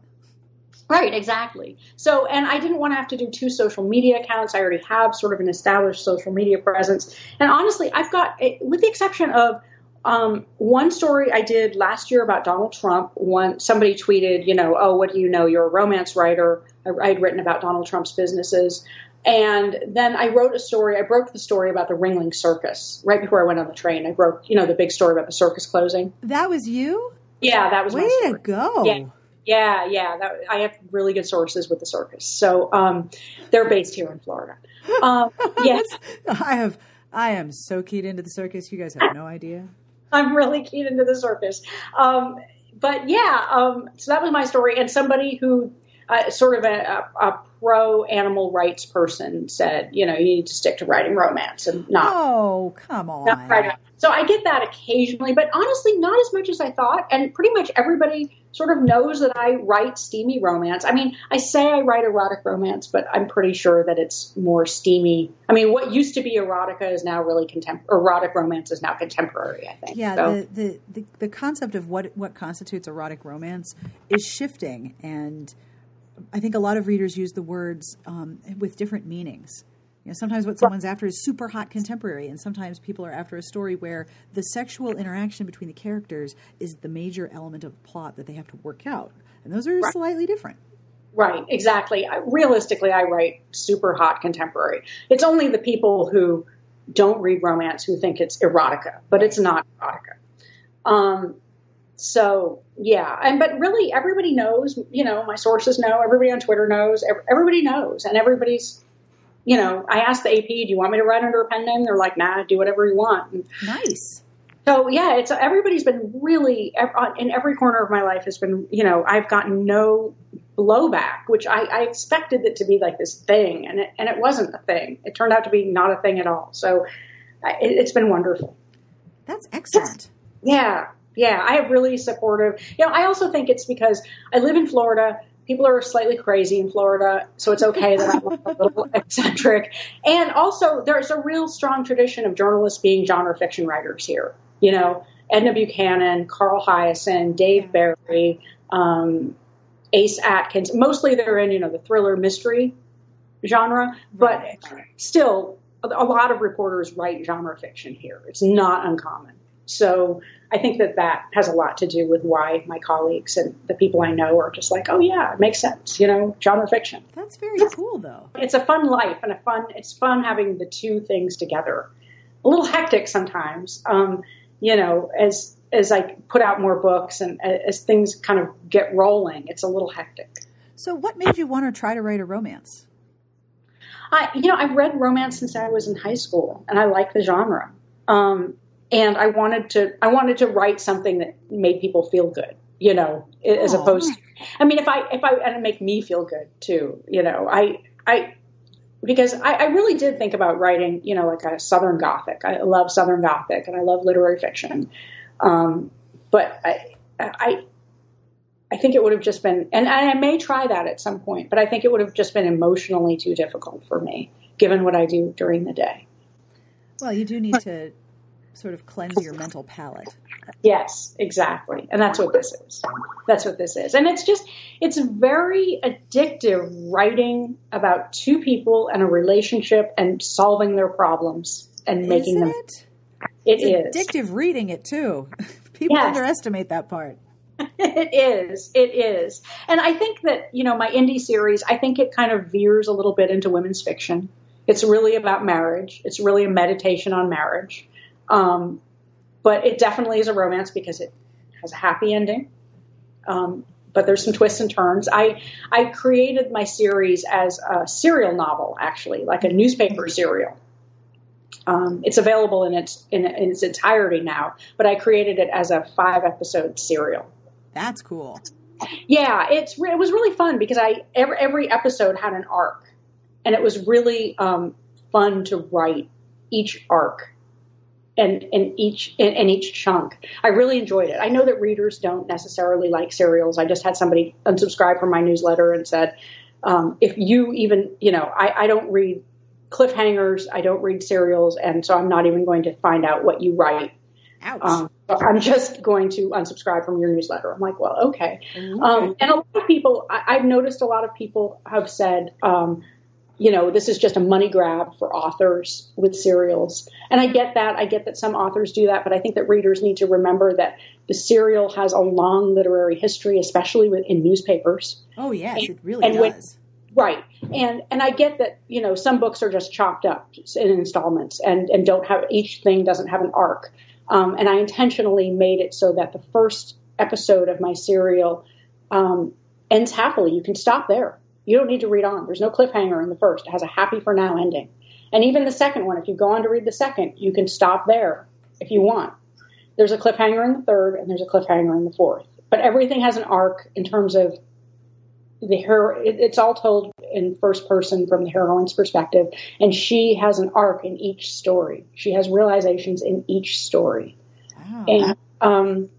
Right, exactly. So, and I didn't want to have to do two social media accounts. I already have sort of an established social media presence, and honestly, I've got, with the exception of um, one story I did last year about Donald Trump. One somebody tweeted, you know, oh, what do you know? You're a romance writer. I, had written about Donald Trump's businesses, and then I wrote a story. I broke the story about the Ringling Circus right before I went on the train. I broke, you know, the big story about the circus closing. That was you. Yeah, that was way to go. Yeah. Yeah, yeah, that, I have really good sources with the circus. So um, they're based here in Florida. Um, [laughs] yes, I have. I am so keyed into the circus. You guys have no idea. I'm really keyed into the circus. Um, but yeah, um, so that was my story. And somebody who, uh, sort of a, a, a, pro animal rights person, said, you know, you need to stick to writing romance and not. Oh, come on. Not so I get that occasionally, but honestly, not as much as I thought. And pretty much everybody sort of knows that I write steamy romance. I mean, I say I write erotic romance, but I'm pretty sure that it's more steamy. I mean, what used to be erotica is now really contemporary. Erotic romance is now contemporary. I think. Yeah, so. the, the, the the concept of what what constitutes erotic romance is shifting, and I think a lot of readers use the words um, with different meanings. You know, sometimes what someone's after is super hot contemporary, and sometimes people are after a story where the sexual interaction between the characters is the major element of the plot that they have to work out, and those are right. slightly different. Right, exactly. Realistically, I write super hot contemporary. It's only the people who don't read romance who think it's erotica, but it's not erotica. Um, so yeah, and but really everybody knows. You know, my sources know. Everybody on Twitter knows. Everybody knows, and everybody's you know, I asked the AP, do you want me to write under a pen name? They're like, nah, do whatever you want. And nice. So yeah, it's everybody's been really uh, in every corner of my life has been, you know, I've gotten no blowback, which I, I expected it to be like this thing, and it, and it wasn't a thing. It turned out to be not a thing at all. So it, it's been wonderful. That's excellent. Yeah, yeah, I have really supportive. You know, I also think it's because I live in Florida people are slightly crazy in Florida, so it's okay that I'm a little [laughs] eccentric. And also, there's a real strong tradition of journalists being genre fiction writers here. You know, Edna Buchanan, Carl Hiaasen, Dave Barry, um, Ace Atkins. Mostly they're in, you know, the thriller mystery genre, but still, a lot of reporters write genre fiction here. It's not uncommon. So I think that that has a lot to do with why my colleagues and the people I know are just like, oh yeah, it makes sense, you know, genre fiction. That's very cool, though. It's a fun life and a fun. It's fun having the two things together. A little hectic sometimes, um, you know, as as I put out more books and as things kind of get rolling, it's a little hectic. So, what made you want to try to write a romance? I, you know, I've read romance since I was in high school, and I like the genre. Um, and I wanted to, I wanted to write something that made people feel good, you know, as opposed. To, I mean, if I, if I, and it make me feel good too, you know, I, I, because I, I really did think about writing, you know, like a Southern Gothic. I love Southern Gothic, and I love literary fiction. Um, but I, I, I think it would have just been, and I may try that at some point, but I think it would have just been emotionally too difficult for me, given what I do during the day. Well, you do need to sort of cleanse your mental palate. Yes, exactly. And that's what this is. That's what this is. And it's just, it's very addictive writing about two people and a relationship and solving their problems and making Isn't them. It? It it's is. addictive reading it too. [laughs] People Yes. underestimate that part. [laughs] it is. It is. And I think that, you know, my indie series, I think it kind of veers a little bit into women's fiction. It's really about marriage. It's really a meditation on marriage. Um, but it definitely is a romance because it has a happy ending. Um, but there's some twists and turns. I I created my series as a serial novel, actually, like a newspaper serial. Um, it's available in its in, in its entirety now, but I created it as a five episode serial. That's cool. Yeah, it's it was really fun because I every every episode had an arc, and it was really um, fun to write each arc and and each and, each chunk. I really enjoyed it. I know that readers don't necessarily like serials. I just had somebody unsubscribe from my newsletter and said, um, if you even you know, I, I don't read cliffhangers. I don't read serials, and so I'm not even going to find out what you write. Um, I'm just going to unsubscribe from your newsletter. I'm like, well, okay. Um, and a lot of people, I, I've noticed a lot of people have said, um, you know, this is just a money grab for authors with serials. And I get that. I get that some authors do that, but I think that readers need to remember that the serial has a long literary history, especially with, in newspapers. oh yes, it really and when- does. Right. And and I get that, you know, some books are just chopped up in installments and, and don't have each thing doesn't have an arc. Um, and I intentionally made it so that the first episode of my serial um, ends happily. You can stop there. You don't need to read on. There's no cliffhanger in the first. It has a happy for now ending. And even the second one, if you go on to read the second, you can stop there if you want. There's a cliffhanger in the third and there's a cliffhanger in the fourth. But everything has an arc in terms of the hero. It's all told in first person from the heroine's perspective, and she has an arc in each story. She has realizations in each story. Wow. And, um,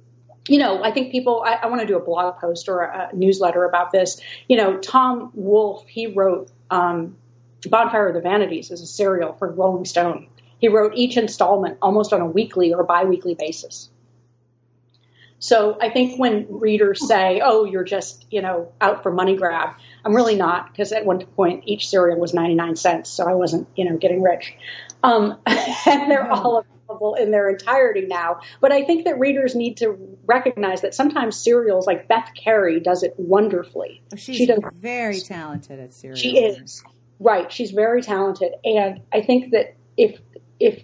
you know, I think people, I, I want to do a blog post or a, newsletter about this. You know, Tom Wolfe, he wrote um, Bonfire of the Vanities as a serial for Rolling Stone. He wrote each installment almost on a weekly or biweekly basis. So I think when readers say, "Oh, you're just you know out for money grab," I'm really not because at one point each serial was 99 cents, so I wasn't you know getting rich. Um, [laughs] and they're all available in their entirety now. But I think that readers need to recognize that sometimes serials like Beth Kery, does it wonderfully. Oh, She's she does very talented at serials. she is right. She's very talented, and I think that if if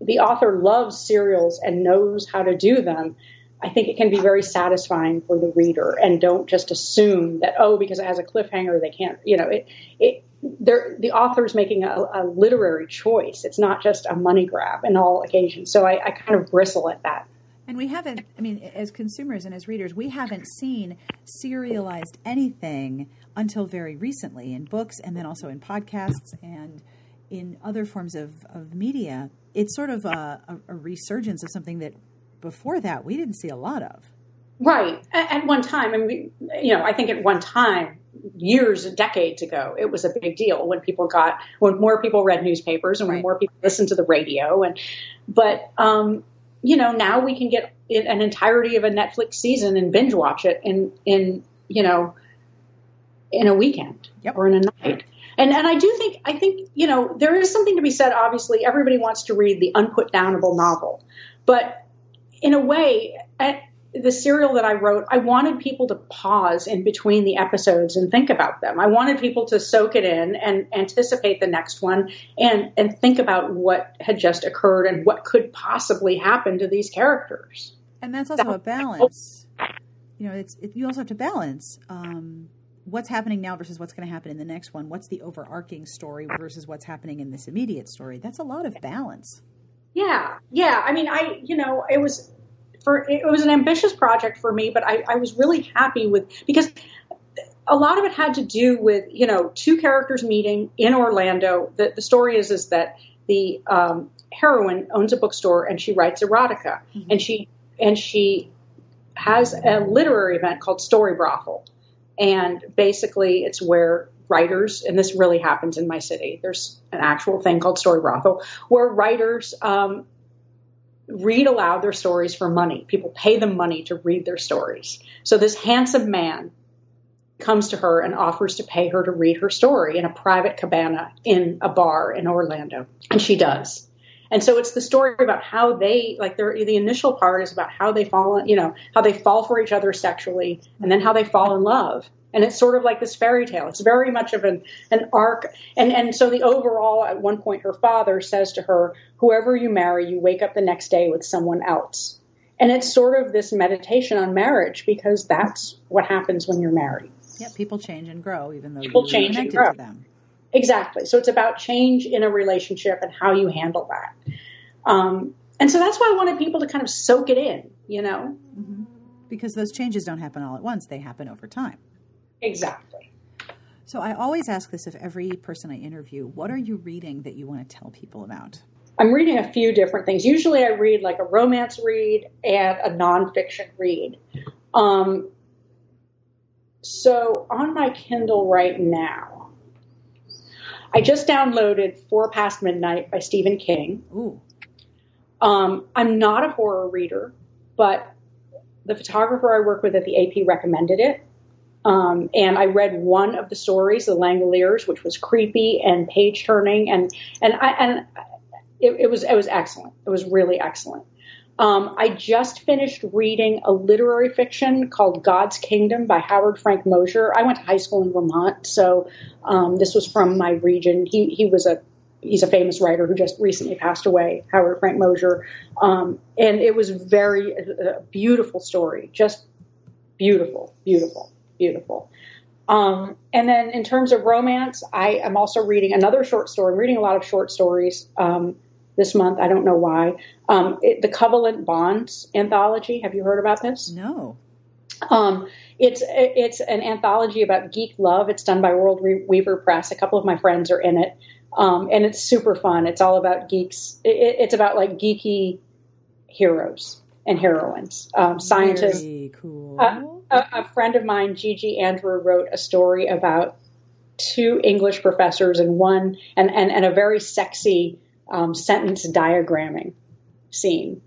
the author loves serials and knows how to do them, I think it can be very satisfying for the reader. And don't just assume that oh, because it has a cliffhanger, they can't. You know, it it. They're, the author's making a, a literary choice. It's not just a money grab in all occasions. So I, I kind of bristle at that. And we haven't, I mean, as consumers and as readers, we haven't seen serialized anything until very recently in books and then also in podcasts and in other forms of, of media. It's sort of a, a, a resurgence of something that before that we didn't see a lot of. Right. At, at one time, and we, you know, I think at one time, years, and decades ago, it was a big deal when people got, when more people read newspapers and when Right. more people listened to the radio. And, but, um, you know, now we can get an entirety of a Netflix season and binge watch it in, in, you know, in a weekend yep. or in a night. And, and I do think, I think, you know, there is something to be said. Obviously, everybody wants to read the unputdownable novel, but in a way, the serial that I wrote, I wanted people to pause in between the episodes and think about them. I wanted people to soak it in and anticipate the next one and, and think about what had just occurred and what could possibly happen to these characters. And that's also a balance. You know, it's it, you also have to balance um, what's happening now versus what's going to happen in the next one. What's the overarching story versus what's happening in this immediate story? That's a lot of balance. Yeah, yeah. I mean, I you know, it was for it was an ambitious project for me, but I, I was really happy with because a lot of it had to do with you know two characters meeting in Orlando. The the story is is that the um, heroine owns a bookstore and she writes erotica mm-hmm. and she and she has a literary event called Story Brothel, and basically it's where writers, and this really happens in my city. There's an actual thing called Story Brothel where writers um, read aloud their stories for money. People pay them money to read their stories. So this handsome man comes to her and offers to pay her to read her story in a private cabana in a bar in Orlando. And she does. And so it's the story about how they, like their the initial part is about how they fall, you know, how they fall for each other sexually and then how they fall in love. And it's sort of like this fairy tale. It's very much of an, an arc. And, and so the overall, at one point, her father says to her, whoever you marry, you wake up the next day with someone else. And it's sort of this meditation on marriage because that's what happens when you're married. Yeah, people change and grow even though people you're change and grow. to them. Exactly. So it's about change in a relationship and how you handle that. Um, and so that's why I wanted people to kind of soak it in, you know? Mm-hmm. Because those changes don't happen all at once, they happen over time. Exactly. So I always ask this of every person I interview what are you reading that you want to tell people about? I'm reading a few different things. Usually I read like a romance read and a nonfiction read. Um, so on my Kindle right now, I just downloaded Four Past Midnight by Stephen King. Ooh. Um, I'm not a horror reader, but the photographer I work with at the AP recommended it. Um, and I read one of the stories, The Langoliers, which was creepy and page turning, and and I and it, it, was it was excellent. It was really excellent. Um, I just finished reading a literary fiction called God's Kingdom by Howard Frank Mosher. I went to high school in Vermont, so um, this was from my region. He he was a he's a famous writer who just recently passed away, Howard Frank Mosher, um, and it was very a beautiful story, just beautiful, beautiful beautiful. Um, and then in terms of romance, I am also reading another short story. I'm reading a lot of short stories um, this month. I don't know why. Um, it, the Covalent Bonds anthology. Have you heard about this? No. Um, it's it's an anthology about geek love. It's done by World Weaver Press. A couple of my friends are in it, um, and it's super fun. It's all about geeks. It, it's about like geeky heroes and heroines, um, scientists. Very cool. Uh, a, a friend of mine, Gigi Andrew, wrote a story about two English professors and one and, and, and a very sexy um, sentence diagramming scene,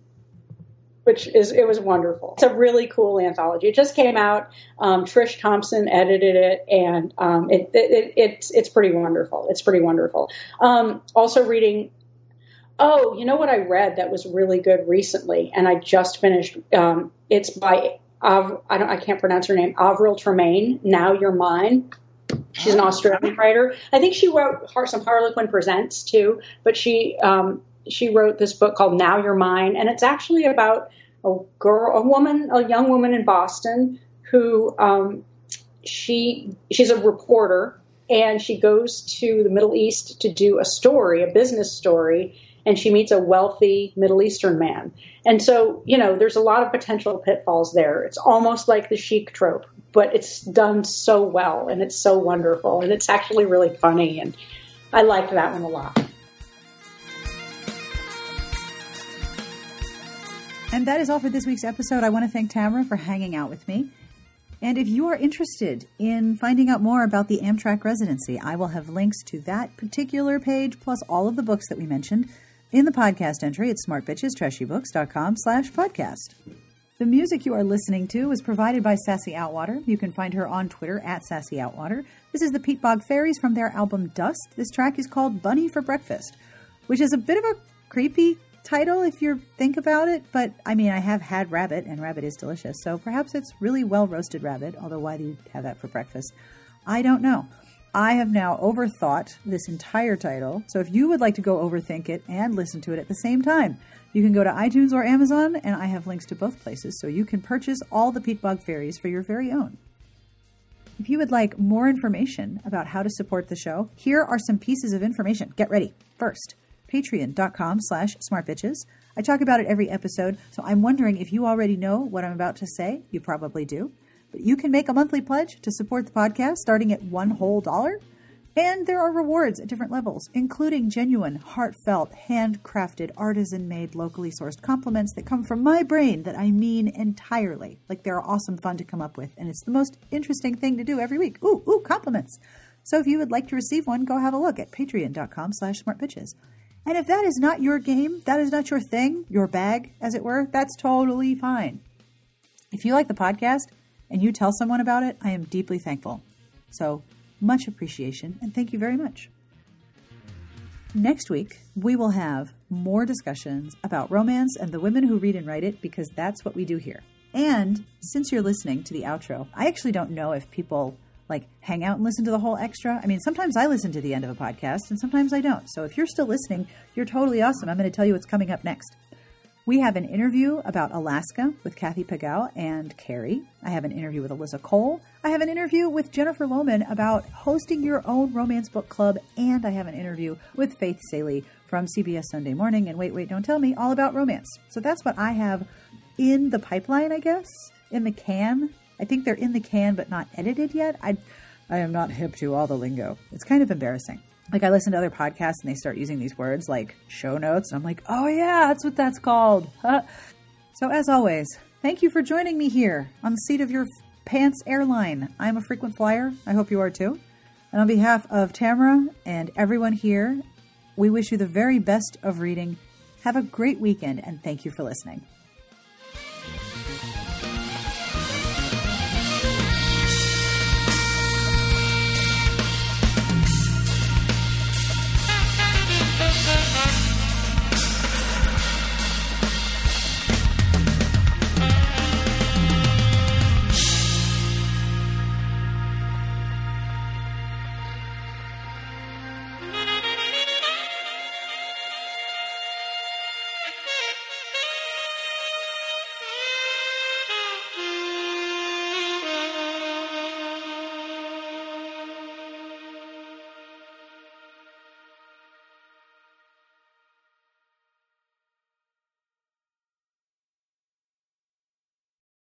which is it was wonderful. It's a really cool anthology. It just came out. Um, Trysh Thompson edited it, and um, it, it, it, it's it's pretty wonderful. It's pretty wonderful. Um, also reading. Oh, you know what I read that was really good recently, and I just finished. Um, it's by Av, I don't, I can't pronounce her name, Avril Tremayne, Now You're Mine. She's an oh. Australian writer. I think she wrote some Harlequin Presents too, but she, um, she wrote this book called Now You're Mine, and it's actually about a girl, a woman, a young woman in Boston who, um, she, she's a reporter and she goes to the Middle East to do a story, a business story, and she meets a wealthy Middle Eastern man. And so, you know, there's a lot of potential pitfalls there. It's almost like the sheikh trope, but it's done so well and it's so wonderful and it's actually really funny. And I liked that one a lot. And that is all for this week's episode. I want to thank Tamara for hanging out with me. And if you are interested in finding out more about the Amtrak residency, I will have links to that particular page plus all of the books that we mentioned in the podcast entry at smartbitchestrashybooks.com slash podcast. The music you are listening to was provided by Sassy Outwater. You can find her on Twitter at Sassy Outwater. This is the Peatbog Faeries from their album Dust. This track is called Bunny for Breakfast, which is a bit of a creepy title if you think about it, but I mean, I have had rabbit, and rabbit is delicious, so perhaps it's really well roasted rabbit, although why do you have that for breakfast? I don't know. I have now overthought this entire title, so if you would like to go overthink it and listen to it at the same time, you can go to iTunes or Amazon, and I have links to both places, so you can purchase all the Peatbog Faeries for your very own. If you would like more information about how to support the show, here are some pieces of information. Get ready. First, patreon.com slash smartbitches. I talk about it every episode, so I'm wondering if you already know what I'm about to say. You probably do. But you can make a monthly pledge to support the podcast starting at one whole dollar. And there are rewards at different levels, including genuine, heartfelt, handcrafted, artisan made, locally sourced compliments that come from my brain that I mean entirely. Like they're awesome fun to come up with, and it's the most interesting thing to do every week. Ooh, ooh, compliments. So if you would like to receive one, go have a look at patreon.com slash smartbitches. And if that is not your game, that is not your thing, your bag, as it were, that's totally fine. If you like the podcast and you tell someone about it, I am deeply thankful. So, much appreciation and thank you very much. Next week, we will have more discussions about romance and the women who read and write it because that's what we do here. And since you're listening to the outro, I actually don't know if people like hang out and listen to the whole extra. I mean, sometimes I listen to the end of a podcast and sometimes I don't. So if you're still listening, you're totally awesome. I'm going to tell you what's coming up next. We have an interview about Alaska with Kathy Pagel and Carrie. I have an interview with Alyssa Cole. I have an interview with Jennifer Lohmann about hosting your own romance book club. And I have an interview with Faith Salie from CBS Sunday Morning and Wait, Wait, Don't Tell Me all about romance. So that's what I have in the pipeline, I guess, in the can I think they're in the can but not edited yet. I I am not hip to all the lingo. It's kind of embarrassing. Like I listen to other podcasts and they start using these words like show notes and I'm like, "Oh yeah, that's what that's called." so as always, thank you for joining me here on the seat of your pants airline. I'm a frequent flyer. I hope you are too. And on behalf of Tamara and everyone here, we wish you the very best of reading. Have a great weekend and thank you for listening.